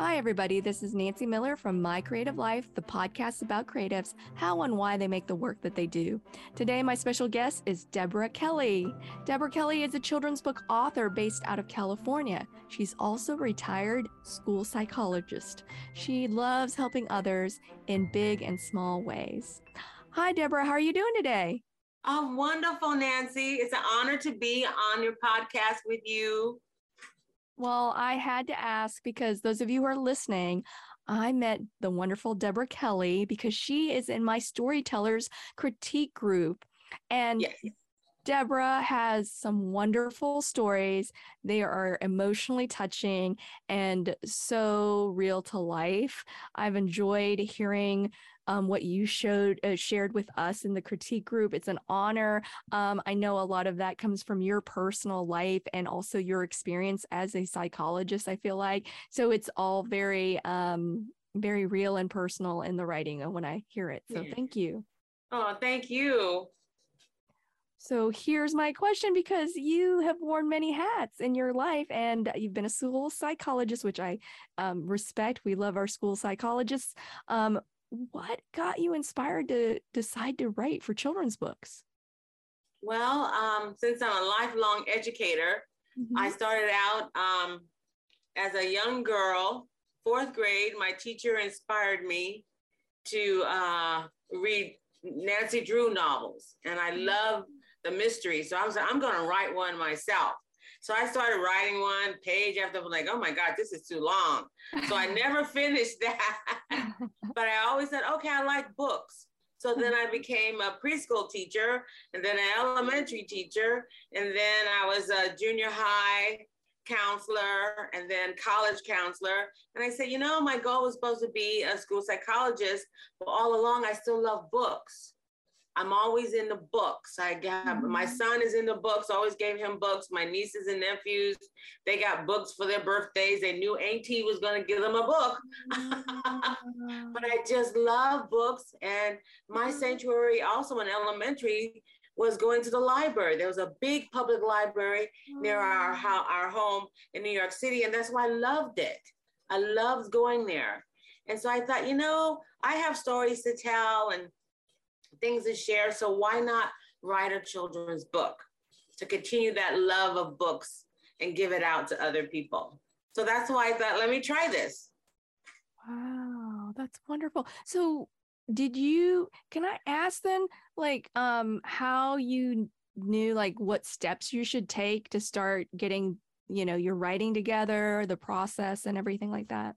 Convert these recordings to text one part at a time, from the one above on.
Hi, everybody. This is Nancy Miller from My Creative Life, the podcast about creatives, how and why they make the work that they do. Today, my special guest is Deborah Kelly. Deborah Kelly is a children's book author based out of California. She's also a retired school psychologist. She loves helping others in big and small ways. Hi, Deborah. How are you doing today? Oh, wonderful, Nancy. It's an honor to be on your podcast with you. Well, I had to ask because those of you who are listening, I met the wonderful Deborah Kelly because she is in my storytellers critique group. And yes. Deborah has some wonderful stories. They are emotionally touching and so real to life. I've enjoyed hearing um, what you showed uh, shared with us in the critique group. It's an honor. Um, I know a lot of that comes from your personal life and also your experience as a psychologist. I feel like so it's all very um, very real and personal in the writing when I hear it. So thank you. Oh, thank you. So here's my question because you have worn many hats in your life and you've been a school psychologist, which I um, respect. We love our school psychologists. Um, what got you inspired to decide to write for children's books? Well, um, since I'm a lifelong educator, mm-hmm. I started out um, as a young girl, fourth grade. My teacher inspired me to uh, read Nancy Drew novels, and I mm-hmm. love the mystery. So I was like, I'm going to write one myself. So I started writing one page after, like, oh my God, this is too long. So I never finished that. but I always said, okay, I like books. So then I became a preschool teacher and then an elementary teacher. And then I was a junior high counselor and then college counselor. And I said, you know, my goal was supposed to be a school psychologist, but all along I still love books. I'm always in the books. I got mm-hmm. my son is in the books. Always gave him books. My nieces and nephews, they got books for their birthdays. They knew Auntie was going to give them a book. Mm-hmm. but I just love books. And my mm-hmm. sanctuary, also in elementary, was going to the library. There was a big public library near our our home in New York City, and that's why I loved it. I loved going there. And so I thought, you know, I have stories to tell and things to share. So why not write a children's book to continue that love of books and give it out to other people? So that's why I thought, let me try this. Wow, that's wonderful. So did you can I ask then like um how you knew like what steps you should take to start getting, you know, your writing together, the process and everything like that?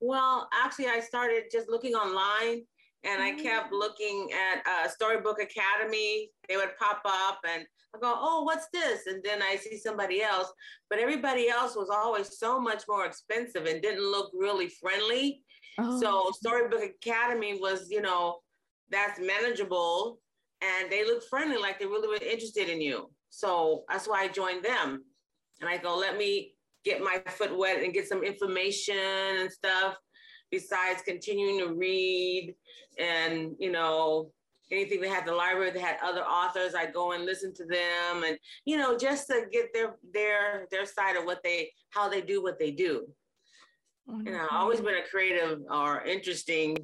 Well, actually I started just looking online and I kept looking at uh, Storybook Academy. They would pop up, and I go, "Oh, what's this?" And then I see somebody else, but everybody else was always so much more expensive and didn't look really friendly. Oh. So Storybook Academy was, you know, that's manageable, and they look friendly, like they really were interested in you. So that's why I joined them, and I go, "Let me get my foot wet and get some information and stuff." Besides continuing to read and, you know, anything they had the library that had other authors, I'd go and listen to them and, you know, just to get their their their side of what they how they do what they do. Mm-hmm. You know, I've always been a creative or interesting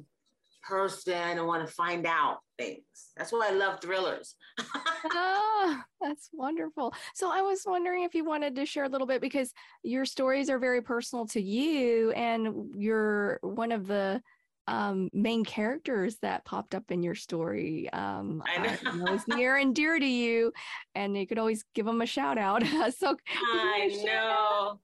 person and want to find out things. That's why I love thrillers. oh, that's wonderful. So I was wondering if you wanted to share a little bit because your stories are very personal to you and you're one of the um, main characters that popped up in your story. Um, I know. Was near and dear to you, and you could always give them a shout out. so I know. Out?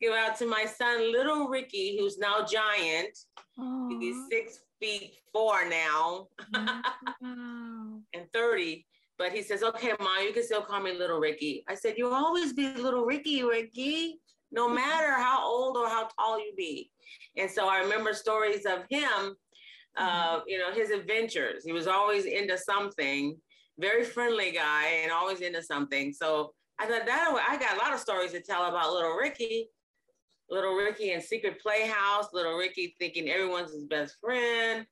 Give out to my son, little Ricky, who's now giant. Aww. He's six feet four now and 30. But he says, okay, mom, you can still call me little Ricky. I said, you'll always be little Ricky, Ricky, no matter how old or how tall you be. And so I remember stories of him, uh, mm-hmm. you know, his adventures. He was always into something, very friendly guy and always into something. So I thought that I got a lot of stories to tell about little Ricky. Little Ricky in Secret Playhouse, Little Ricky thinking everyone's his best friend,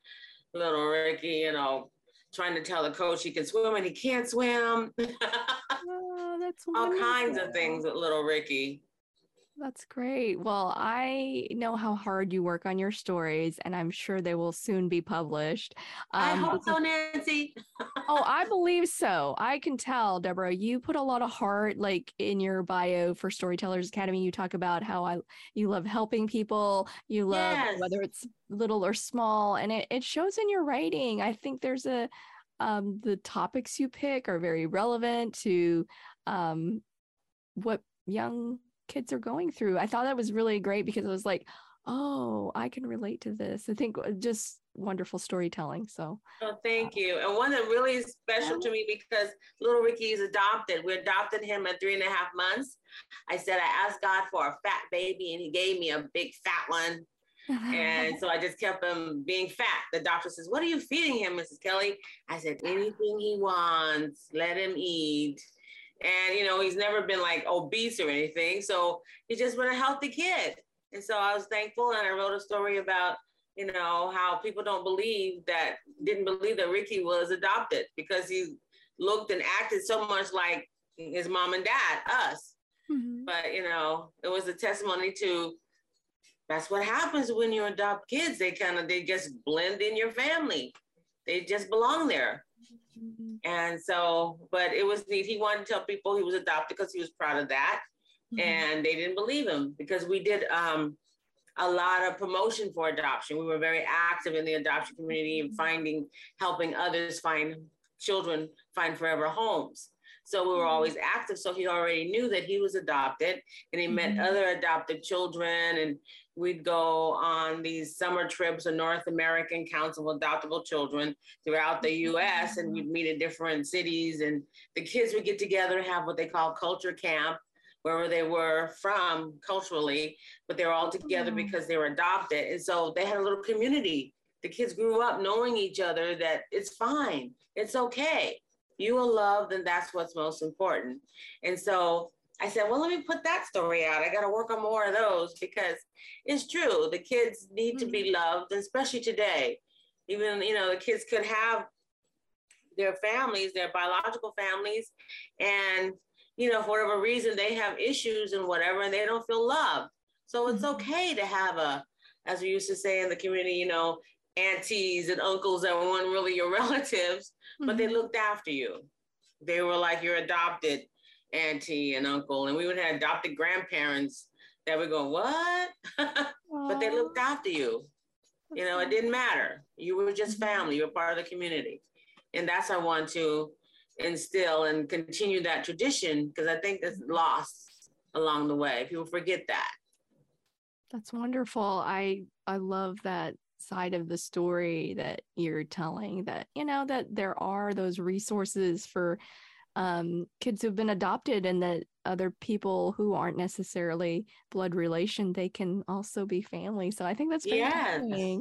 Little Ricky, you know, trying to tell the coach he can swim and he can't swim. oh, that's all kinds of things with Little Ricky. That's great. Well, I know how hard you work on your stories, and I'm sure they will soon be published. Um, I hope so, Nancy. oh, I believe so. I can tell, Deborah. You put a lot of heart, like in your bio for Storytellers Academy. You talk about how I you love helping people. You love yes. whether it's little or small, and it, it shows in your writing. I think there's a um, the topics you pick are very relevant to um, what young kids are going through. I thought that was really great because it was like, oh, I can relate to this. I think uh, just wonderful storytelling. So, oh, thank you. And one that really is special to me because little Ricky is adopted. We adopted him at three and a half months. I said, I asked God for a fat baby, and He gave me a big fat one. and so I just kept him being fat. The doctor says, What are you feeding him, Mrs. Kelly? I said, Anything he wants, let him eat and you know he's never been like obese or anything so he's just been a healthy kid. And so i was thankful and i wrote a story about you know how people don't believe that didn't believe that ricky was adopted because he looked and acted so much like his mom and dad us. Mm-hmm. but you know it was a testimony to that's what happens when you adopt kids. They kind of they just blend in your family. They just belong there Mm-hmm. And so, but it was neat. He wanted to tell people he was adopted because he was proud of that. Mm-hmm. And they didn't believe him because we did um, a lot of promotion for adoption. We were very active in the adoption community and mm-hmm. finding, helping others find children find forever homes. So we were mm-hmm. always active. So he already knew that he was adopted and he mm-hmm. met other adopted children and we'd go on these summer trips, to North American Council of Adoptable Children throughout the US, and we'd meet in different cities. And the kids would get together and have what they call culture camp, wherever they were from culturally, but they were all together because they were adopted. And so they had a little community. The kids grew up knowing each other that it's fine, it's okay. You will love, then that's what's most important. And so I said, well, let me put that story out. I got to work on more of those because it's true. The kids need mm-hmm. to be mm-hmm. loved, especially today. Even, you know, the kids could have their families, their biological families, and, you know, for whatever reason, they have issues and whatever, and they don't feel loved. So it's mm-hmm. okay to have a, as we used to say in the community, you know, aunties and uncles that weren't really your relatives, mm-hmm. but they mm-hmm. looked after you. They were like your adopted auntie and uncle, and we would have adopted grandparents that would go, what? but they looked after you. You know, it didn't matter. You were just mm-hmm. family. You were part of the community, and that's I want to instill and continue that tradition because I think it's lost along the way. People forget that. That's wonderful. I I love that side of the story that you're telling that you know that there are those resources for um, kids who've been adopted and that other people who aren't necessarily blood relation they can also be family. So i think that's very yes.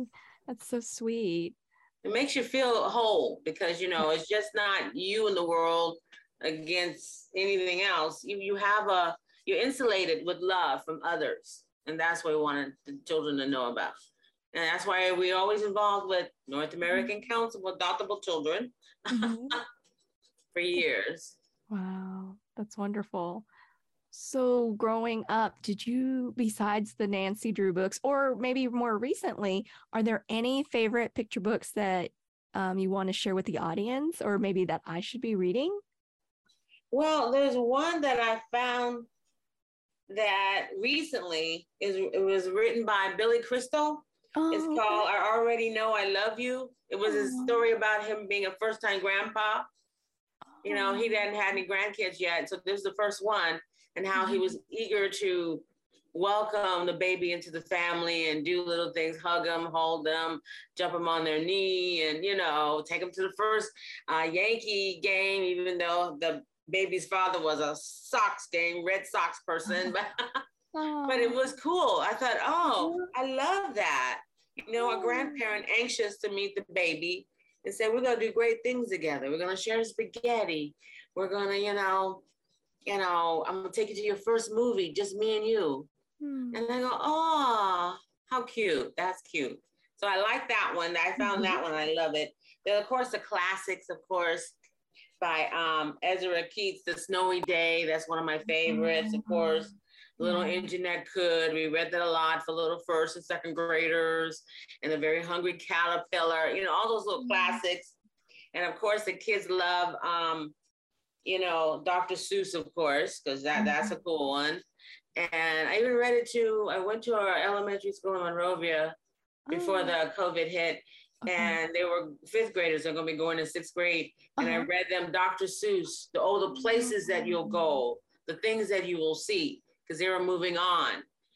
that's so sweet. It makes you feel whole because you know it's just not you in the world against anything else. You you have a you're insulated with love from others. And that's what we wanted the children to know about and that's why we're always involved with north american mm-hmm. council of adoptable children mm-hmm. for years. Wow, that's wonderful. So, growing up, did you, besides the Nancy Drew books, or maybe more recently, are there any favorite picture books that um, you want to share with the audience, or maybe that I should be reading? Well, there's one that I found that recently is it was written by Billy Crystal. Oh, it's called "I Already Know I Love You." It was oh. a story about him being a first-time grandpa you know, he hadn't had any grandkids yet. So this is the first one, and how he was mm-hmm. eager to welcome the baby into the family and do little things, hug them, hold them, jump them on their knee, and, you know, take them to the first uh, Yankee game, even though the baby's father was a Sox game, Red Sox person. but, but it was cool. I thought, oh, I love that. You know, a grandparent anxious to meet the baby and said, we're going to do great things together. We're going to share spaghetti. We're going to, you know, you know, I'm going to take you to your first movie, just me and you. Hmm. And I go, oh, how cute. That's cute. So I like that one. I found mm-hmm. that one. I love it. Then, of course, the classics, of course, by um, Ezra Keats, The Snowy Day. That's one of my favorites. Mm-hmm. Of course, Little Engine That Could. We read that a lot for little first and second graders, and The Very Hungry Caterpillar, you know, all those little classics. And of course, the kids love, um, you know, Dr. Seuss, of course, because that, mm-hmm. that's a cool one. And I even read it to, I went to our elementary school in Monrovia before oh. the COVID hit. Okay. And they were fifth graders. They're going to be going to sixth grade. And uh-huh. I read them Dr. Seuss, the, all the places that you'll go, the things that you will see, because they were moving on.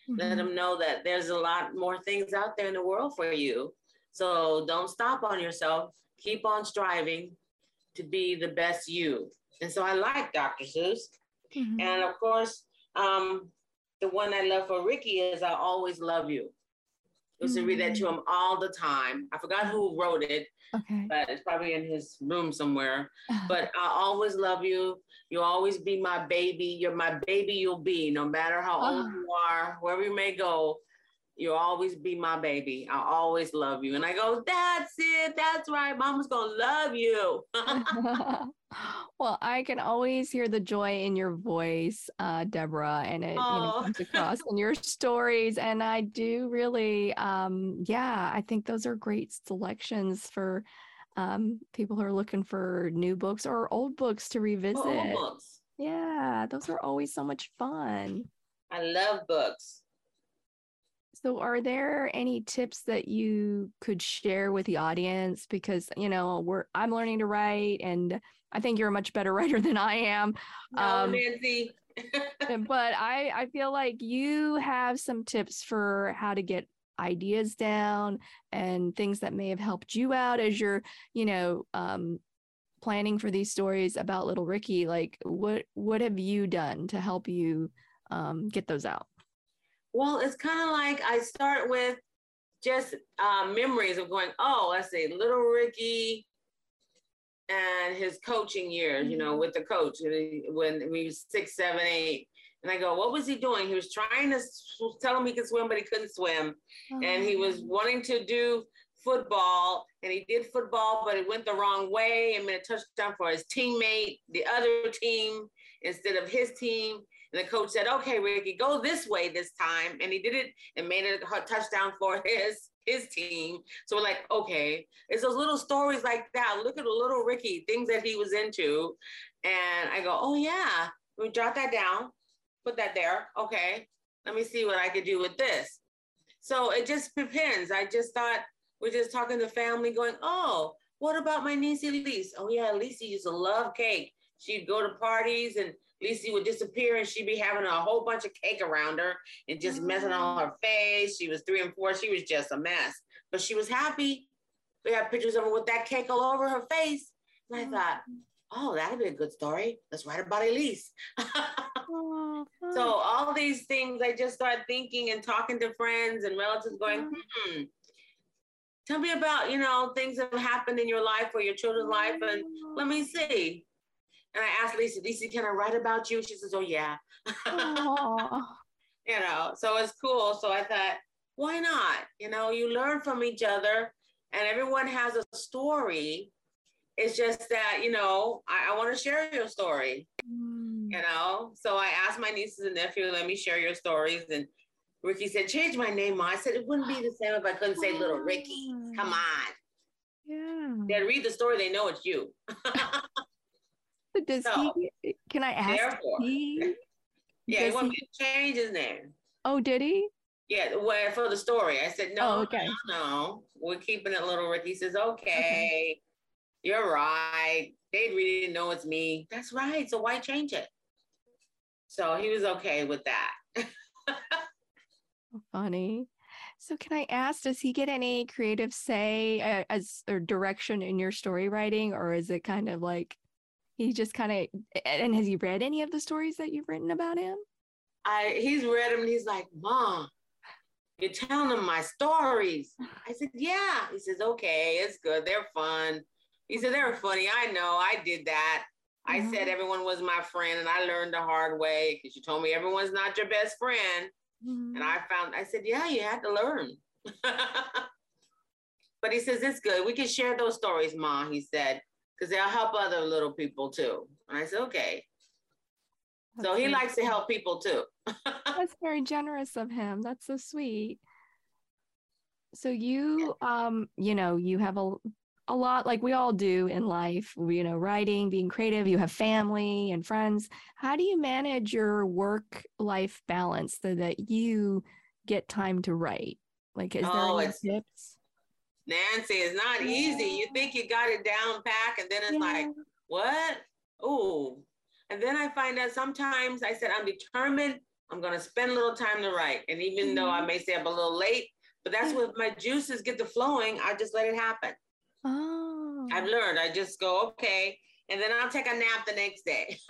Mm-hmm. Let them know that there's a lot more things out there in the world for you. So don't stop on yourself. Keep on striving to be the best you. And so I like Dr. Seuss. Mm-hmm. And of course, um, the one I love for Ricky is I Always Love You. I used to read that to him all the time. I forgot who wrote it, okay. but it's probably in his room somewhere. but I always love you. You'll always be my baby. You're my baby, you'll be, no matter how old you are, wherever you may go. You'll always be my baby. I'll always love you. And I go, That's it. That's right. Mama's going to love you. well, I can always hear the joy in your voice, uh, Deborah, and it you know, comes across in your stories. And I do really, um, yeah, I think those are great selections for um, people who are looking for new books or old books to revisit. Books. Yeah, those are always so much fun. I love books. So, are there any tips that you could share with the audience? Because you know, we're I'm learning to write, and I think you're a much better writer than I am. No, um, Nancy. but I I feel like you have some tips for how to get ideas down and things that may have helped you out as you're you know um, planning for these stories about little Ricky. Like, what what have you done to help you um, get those out? Well, it's kind of like I start with just uh, memories of going, oh, let's say little Ricky and his coaching years, you know, mm-hmm. with the coach when we was six, seven, eight. And I go, what was he doing? He was trying to tell him he could swim, but he couldn't swim. Oh. And he was oh. wanting to do football and he did football, but it went the wrong way and made a touchdown for his teammate, the other team, instead of his team. And the coach said, okay, Ricky, go this way this time. And he did it and made a touchdown for his his team. So we're like, okay, it's those little stories like that. Look at the little Ricky, things that he was into. And I go, oh yeah, we jot that down, put that there. Okay, let me see what I could do with this. So it just depends. I just thought we're just talking to family, going, oh, what about my niece Elise? Oh yeah, Elise used to love cake. She'd go to parties and Lisa would disappear and she'd be having a whole bunch of cake around her and just messing on mm. her face. She was three and four. She was just a mess, but she was happy. We have pictures of her with that cake all over her face. And I mm. thought, oh, that'd be a good story. Let's write about Elise. so all these things, I just start thinking and talking to friends and relatives going, hmm, tell me about, you know, things that have happened in your life or your children's life and let me see. And I asked Lisa, Lisa, can I write about you? She says, Oh, yeah. you know, so it's cool. So I thought, why not? You know, you learn from each other and everyone has a story. It's just that, you know, I, I want to share your story. Mm. You know, so I asked my nieces and nephew, let me share your stories. And Ricky said, change my name, Ma. I said, it wouldn't be the same if I couldn't say little Ricky. Come oh. on. Yeah. They read the story, they know it's you. Does so, he? Can I ask? Therefore, he, yeah, he wanted me to change his name. Oh, did he? Yeah, well, for the story, I said no, oh, okay. no, no, we're keeping it little. Ricky says, okay, okay. you're right. They really didn't know it's me. That's right. So why change it? So he was okay with that. Funny. So can I ask, does he get any creative say uh, as or direction in your story writing, or is it kind of like he just kind of and has he read any of the stories that you've written about him? I he's read them and he's like, Mom, you're telling him my stories. I said, Yeah. He says, Okay, it's good. They're fun. He said, They're funny. I know. I did that. I mm-hmm. said everyone was my friend and I learned the hard way because you told me everyone's not your best friend. Mm-hmm. And I found, I said, Yeah, you had to learn. but he says, It's good. We can share those stories, Ma. He said, because they'll help other little people too. And I said, okay. so he likes to help people too. That's very generous of him. That's so sweet. So you um you know, you have a a lot like we all do in life, you know, writing, being creative, you have family and friends. How do you manage your work life balance so that you get time to write? Like, is oh, there any tips? Nancy, it's not yeah. easy. You think you got it down pack, and then it's yeah. like, what? Oh. And then I find out sometimes I said, I'm determined, I'm going to spend a little time to write. And even mm-hmm. though I mm-hmm. may say I'm a little late, but that's what my juices get to flowing, I just let it happen. Oh. I've learned. I just go, okay. And then I'll take a nap the next day.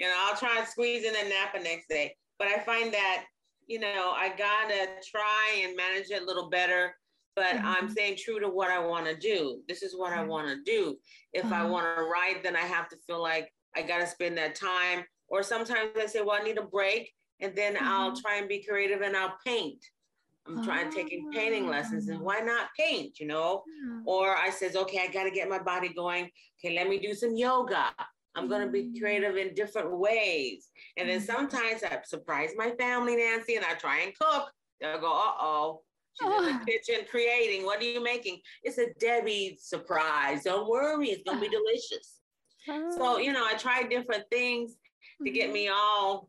you know, I'll try and squeeze in a nap the next day. But I find that, you know, I gotta try and manage it a little better. But mm-hmm. I'm staying true to what I want to do. This is what I want to do. If uh-huh. I want to write, then I have to feel like I gotta spend that time. Or sometimes I say, well, I need a break, and then mm-hmm. I'll try and be creative and I'll paint. I'm trying taking painting lessons and why not paint, you know? Yeah. Or I says, okay, I got to get my body going. Okay, let me do some yoga. I'm going to be mm. creative in different ways. And then mm. sometimes I surprise my family, Nancy, and I try and cook. They'll go, uh oh, she's oh. in the kitchen creating. What are you making? It's a Debbie surprise. Don't worry, it's going to be delicious. Oh. So, you know, I try different things to get mm-hmm. me all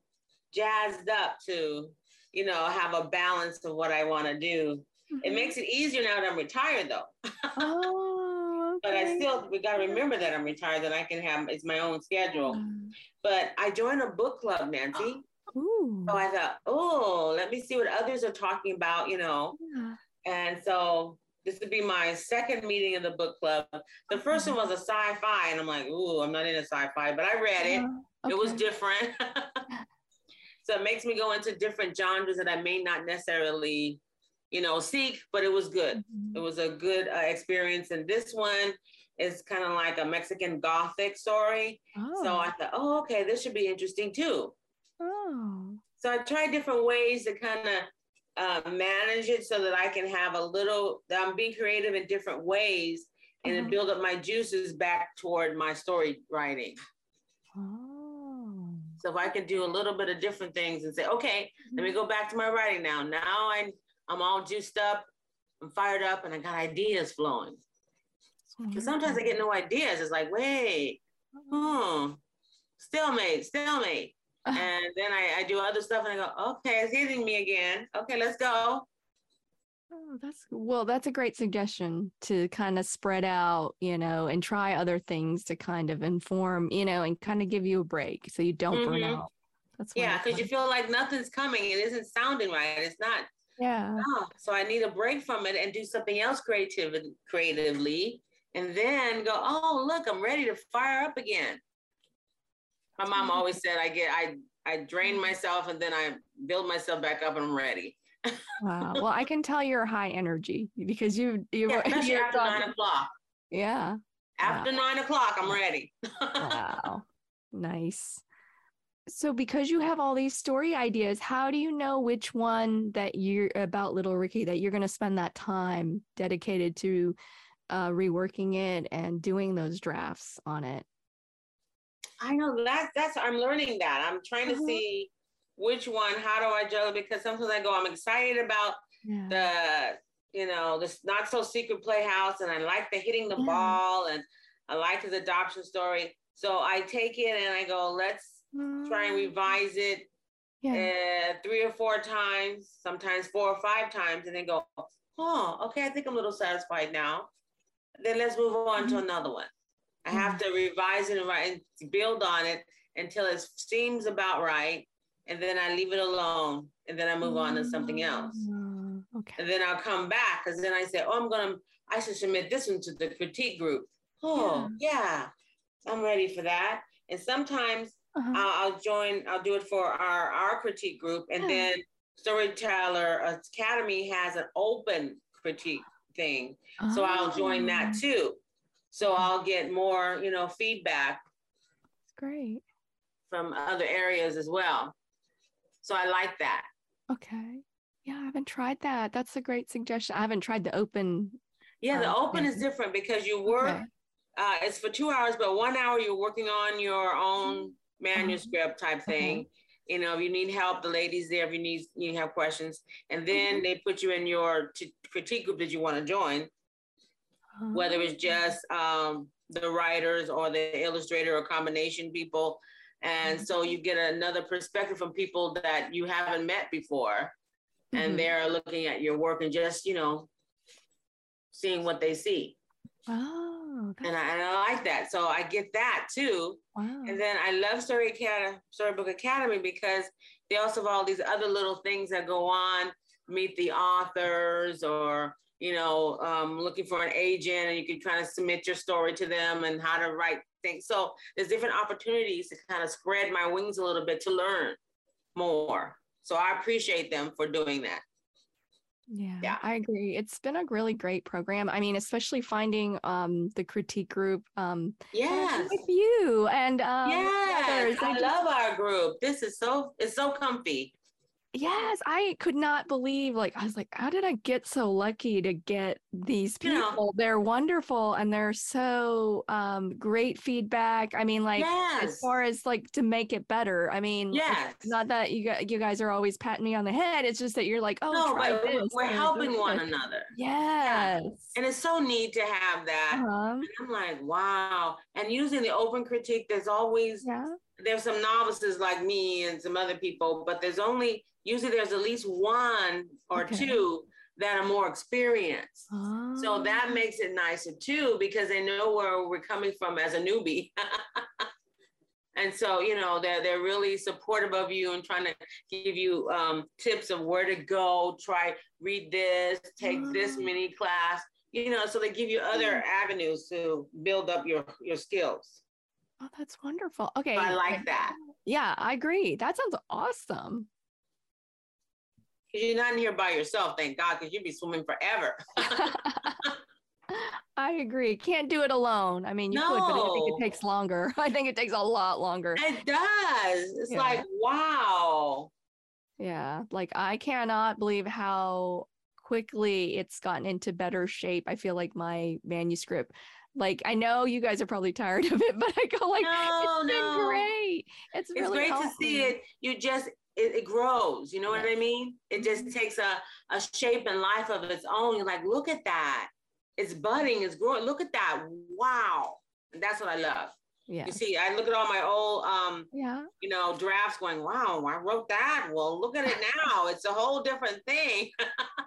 jazzed up to you know, have a balance of what I want to do. Mm-hmm. It makes it easier now that I'm retired though. oh, okay. But I still, we got to remember that I'm retired, that I can have, it's my own schedule. Mm. But I joined a book club, Nancy. Ooh. So I thought, oh, let me see what others are talking about, you know. Yeah. And so this would be my second meeting of the book club. The first one was a sci-fi, and I'm like, ooh, I'm not into sci-fi, but I read it. Uh, okay. It was different. So it makes me go into different genres that I may not necessarily, you know, seek, but it was good. Mm-hmm. It was a good uh, experience. And this one is kind of like a Mexican Gothic story. Oh. So I thought, oh, okay, this should be interesting too. Oh. So I tried different ways to kind of uh, manage it so that I can have a little, that I'm being creative in different ways and uh-huh. build up my juices back toward my story writing. Oh. So if I can do a little bit of different things and say, okay, let me mm-hmm. go back to my writing now. Now I'm I'm all juiced up, I'm fired up, and I got ideas flowing. Because sometimes I get no ideas. It's like, wait, hmm, stalemate, stalemate. and then I, I do other stuff and I go, okay, it's hitting me again. Okay, let's go. Oh, that's well, that's a great suggestion to kind of spread out, you know, and try other things to kind of inform, you know, and kind of give you a break so you don't mm-hmm. burn out. That's yeah, because you feel like nothing's coming. It isn't sounding right. It's not. Yeah. Oh, so I need a break from it and do something else creative creatively, and then go. Oh, look, I'm ready to fire up again. My mom always said, I get, I, I drain myself and then I build myself back up and I'm ready wow. Well, I can tell you're high energy because you you yeah, especially you're after nine o'clock. Yeah. After wow. nine o'clock, I'm ready. wow. Nice. So because you have all these story ideas, how do you know which one that you're about little Ricky that you're going to spend that time dedicated to uh, reworking it and doing those drafts on it? I know that's that's I'm learning that. I'm trying to uh-huh. see which one, how do I juggle? Because sometimes I go, I'm excited about yeah. the, you know, this not so secret playhouse, and I like the hitting the yeah. ball, and I like his adoption story. So I take it and I go, let's mm. try and revise it yeah. uh, three or four times, sometimes four or five times, and then go, oh, okay, I think I'm a little satisfied now. Then let's move on mm-hmm. to another one. I have to revise it and, write, and build on it until it seems about right and then I leave it alone, and then I move on to something else. Mm, okay. And then I'll come back because then I say, oh, I'm gonna, I should submit this one to the critique group. Oh, yeah, yeah I'm ready for that. And sometimes uh-huh. I'll, I'll, join, I'll do it for our our critique group, and yeah. then Storyteller Academy has an open critique thing, oh. so I'll join that oh. too. So I'll get more, you know, feedback. Great. From other areas as well. So I like that. Okay. Yeah, I haven't tried that. That's a great suggestion. I haven't tried the open. Yeah, the um, open is different because you work. Okay. Uh, it's for two hours, but one hour you're working on your own mm-hmm. manuscript type thing. Okay. You know, if you need help, the ladies there. If you need you have questions, and then mm-hmm. they put you in your t- critique group that you want to join, uh-huh. whether it's just um, the writers or the illustrator or combination people. And so you get another perspective from people that you haven't met before. Mm-hmm. And they're looking at your work and just, you know, seeing what they see. Oh, and I, and I, like that. So I get that too. Wow. And then I love Story Academy, Storybook Academy because they also have all these other little things that go on. Meet the authors, or you know, um, looking for an agent, and you can kind of submit your story to them and how to write things. So there's different opportunities to kind of spread my wings a little bit to learn more. So I appreciate them for doing that. Yeah, yeah, I agree. It's been a really great program. I mean, especially finding um the critique group um yeah with you and um yes, I, I just, love our group. This is so it's so comfy yes i could not believe like i was like how did i get so lucky to get these people yeah. they're wonderful and they're so um, great feedback i mean like yes. as far as like to make it better i mean yes. not that you guys, you guys are always patting me on the head it's just that you're like oh no, but this. we're helping one another yes yeah. and it's so neat to have that uh-huh. i'm like wow and using the open critique there's always yeah there's some novices like me and some other people, but there's only usually there's at least one or okay. two that are more experienced. Oh. So that makes it nicer too because they know where we're coming from as a newbie. and so you know they're they're really supportive of you and trying to give you um, tips of where to go. Try read this, take oh. this mini class. You know, so they give you other avenues to build up your your skills. Oh, that's wonderful. Okay. I like that. Yeah, I agree. That sounds awesome. Because you're not in here by yourself, thank God, because you'd be swimming forever. I agree. Can't do it alone. I mean, you no. could, but I think it takes longer. I think it takes a lot longer. It does. It's yeah. like, wow. Yeah. Like, I cannot believe how quickly it's gotten into better shape. I feel like my manuscript like I know you guys are probably tired of it, but I go like, no, it's no. been great. It's, it's really great to see it. You just it, it grows. You know what I mean? It just mm-hmm. takes a a shape and life of its own. You're like, look at that. It's budding. It's growing. Look at that. Wow. And that's what I love. Yeah. You see, I look at all my old um yeah, you know, drafts going, wow, I wrote that. Well, look at it now. it's a whole different thing.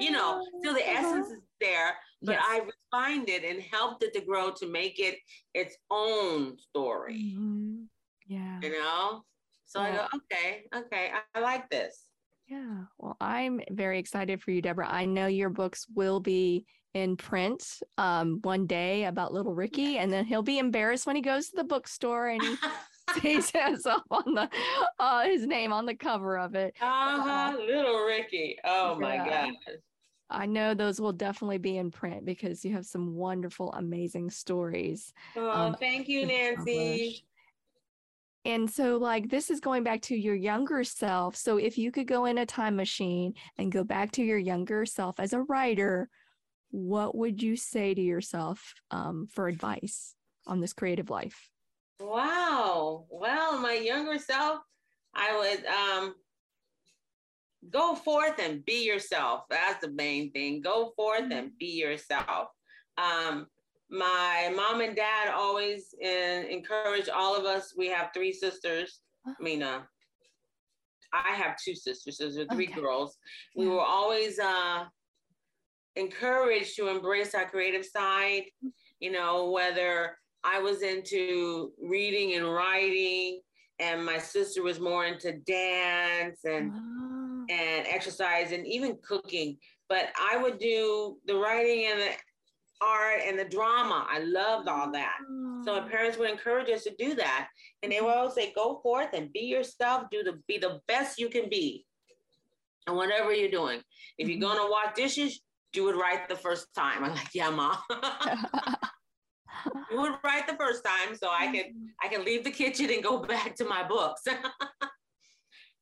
you know, still the uh-huh. essence is there, but yes. I refined it and helped it to grow to make it its own story. Mm-hmm. Yeah. You know? So well, I go, okay, okay, I, I like this. Yeah. Well, I'm very excited for you, Deborah. I know your books will be in print um, one day about little Ricky, and then he'll be embarrassed when he goes to the bookstore and he sees himself on the uh, his name on the cover of it. Uh-huh, uh, little Ricky. Oh my yeah. gosh. I know those will definitely be in print because you have some wonderful, amazing stories. Oh, um, thank you, Nancy. And so, like, this is going back to your younger self. So, if you could go in a time machine and go back to your younger self as a writer, what would you say to yourself um, for advice on this creative life? Wow. Well, my younger self, I would um, go forth and be yourself. That's the main thing. Go forth and mm-hmm. be yourself. Um, my mom and dad always in, encourage all of us. We have three sisters. I mean, uh, I have two sisters. So there are three okay. girls. We were always uh, encouraged to embrace our creative side. You know, whether I was into reading and writing, and my sister was more into dance and and exercise and even cooking. But I would do the writing and the art and the drama. I loved all that. So my parents would encourage us to do that. And they would mm-hmm. always say, go forth and be yourself, do the be the best you can be. And whatever you're doing. If you're mm-hmm. gonna wash dishes, do it right the first time. I'm like, yeah, mom. do it right the first time so I can I can leave the kitchen and go back to my books.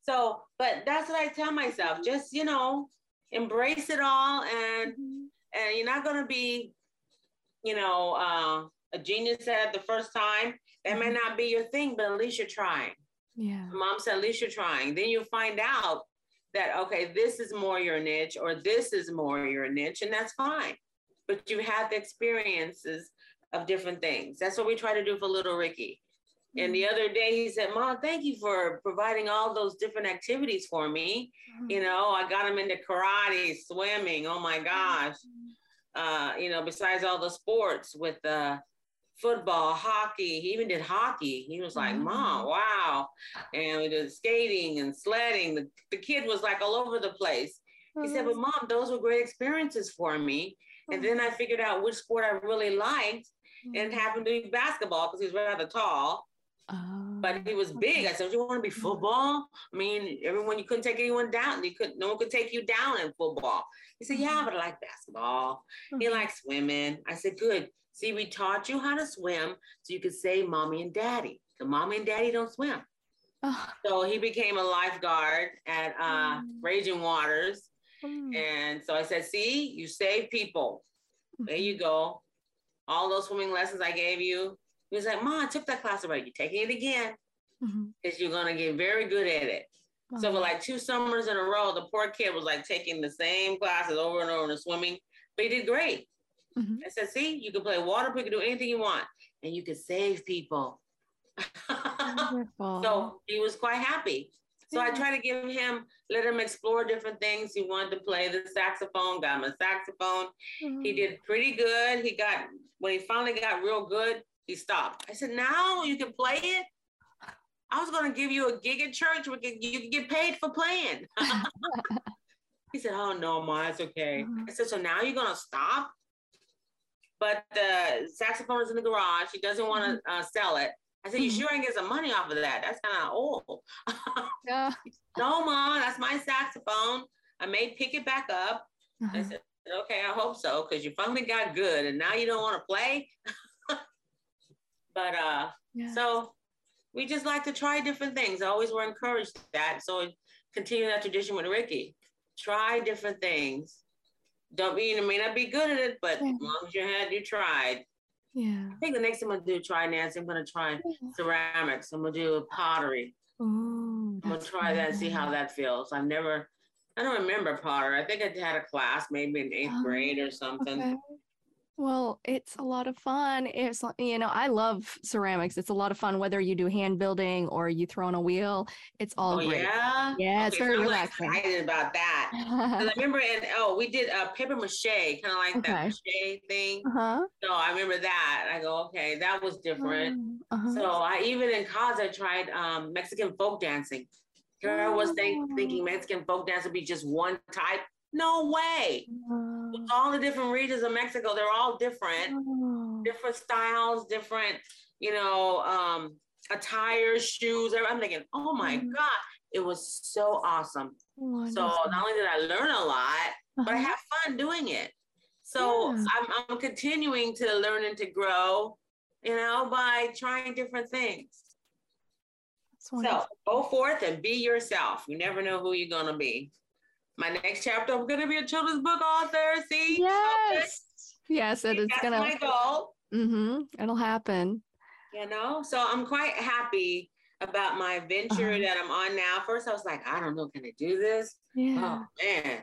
So, but that's what I tell myself. Just you know, embrace it all, and mm-hmm. and you're not gonna be, you know, uh, a genius at the first time. That may mm-hmm. not be your thing, but at least you're trying. Yeah. Mom said, at least you're trying. Then you find out that, okay, this is more your niche or this is more your niche, and that's fine. But you have the experiences of different things. That's what we try to do for little Ricky. And the mm-hmm. other day he said, Mom, thank you for providing all those different activities for me. Mm-hmm. You know, I got him into karate, swimming. Oh my gosh. Mm-hmm. Uh, you know, besides all the sports with uh, football, hockey. He even did hockey. He was like, Mom, mm. wow. And we did skating and sledding. The, the kid was like all over the place. He said, But mom, those were great experiences for me. And then I figured out which sport I really liked and happened to be basketball because he was rather tall. Oh, but he was big. I said, "You want to be football?" I mean, everyone you couldn't take anyone down. You could no one could take you down in football. He said, "Yeah, but I like basketball." He likes swimming. I said, "Good. See, we taught you how to swim so you could save mommy and daddy. The mommy and daddy don't swim. Oh. So he became a lifeguard at uh, mm. Raging Waters. Mm. And so I said, see, you save people. There you go. All those swimming lessons I gave you. He was like, Mom, I took that class already. You're taking it again because mm-hmm. you're going to get very good at it. So for like two summers in a row, the poor kid was like taking the same classes over and over in swimming, but he did great. Mm-hmm. I said, see, you can play water, you can do anything you want, and you can save people. so he was quite happy. So yeah. I try to give him, let him explore different things. He wanted to play the saxophone, got him a saxophone. Mm-hmm. He did pretty good. He got, when he finally got real good, he stopped. I said, now you can play it? I was going to give you a gig at church. We could, you could get paid for playing. he said, oh, no, Ma, it's okay. Mm-hmm. I said, so now you're going to stop? but the saxophone is in the garage. He doesn't want to mm-hmm. uh, sell it. I said, "You sure I can get some money off of that? That's kind of old." yeah. no, mom, that's my saxophone. I may pick it back up. Uh-huh. I said, "Okay, I hope so, because you finally got good, and now you don't want to play." but uh, yeah. so we just like to try different things. I always were encouraged that. So continue that tradition with Ricky. Try different things don't mean it may not be good at it, but yeah. as long as you had, you tried. Yeah. I think the next time I'm gonna do try Nancy, I'm gonna try ceramics. I'm gonna do pottery. Oh, I'm gonna try that and see how that feels. I've never, I don't remember pottery. I think I had a class maybe in eighth oh, grade or something. Okay. Well, it's a lot of fun. It's you know, I love ceramics. It's a lot of fun whether you do hand building or you throw on a wheel. It's all oh, great. Yeah, yeah, okay, it's very so relaxing. excited about that. I remember, and oh, we did a paper mache, kind of like okay. that mache thing. Uh-huh. So I remember that. I go, okay, that was different. Oh, uh-huh. So I even in college I tried um, Mexican folk dancing. Here I was think, thinking oh. Mexican folk dance would be just one type. No way. Oh. All the different regions of Mexico, they're all different, oh. different styles, different, you know, um, attire, shoes. I'm thinking, oh my mm. God, it was so awesome. Wonderful. So not only did I learn a lot, uh-huh. but I uh-huh. have fun doing it. So yeah. I'm, I'm continuing to learn and to grow, you know, by trying different things. So go forth and be yourself. You never know who you're going to be my next chapter, I'm going to be a children's book author. See? Yes. Yes, it is going to. my goal. Mm-hmm. It'll happen. You know, so I'm quite happy about my venture uh-huh. that I'm on now. First, I was like, I don't know, can I do this? Yeah. Oh, man.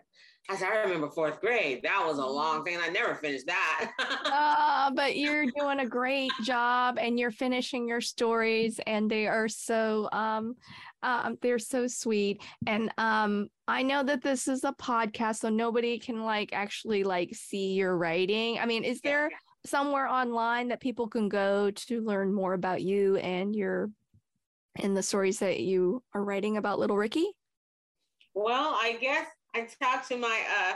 I remember fourth grade. That was a long thing. I never finished that. uh, but you're doing a great job and you're finishing your stories and they are so um um, they're so sweet. And um, I know that this is a podcast, so nobody can like actually like see your writing. I mean, is there somewhere online that people can go to learn more about you and your and the stories that you are writing about little Ricky? Well, I guess I talked to my uh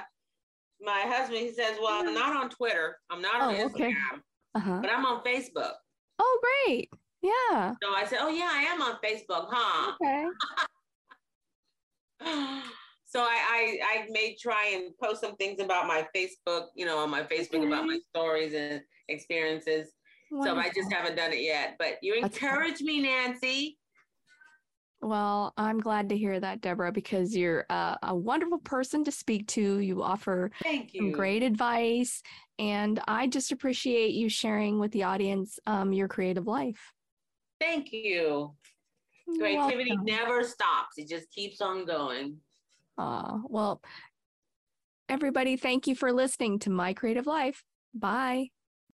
my husband. He says, "Well, I'm not on Twitter. I'm not on oh, Instagram, okay. uh-huh. but I'm on Facebook." Oh, great! Yeah. So I said, Oh, yeah, I am on Facebook, huh? Okay. so I, I, I may try and post some things about my Facebook, you know, on my Facebook okay. about my stories and experiences. Wonderful. So I just haven't done it yet. But you encourage me, Nancy. Well, I'm glad to hear that, Deborah, because you're a, a wonderful person to speak to. You offer Thank you. great advice, and I just appreciate you sharing with the audience um, your creative life. Thank you. Creativity Welcome. never stops. It just keeps on going. Uh, well, everybody, thank you for listening to My Creative Life. Bye.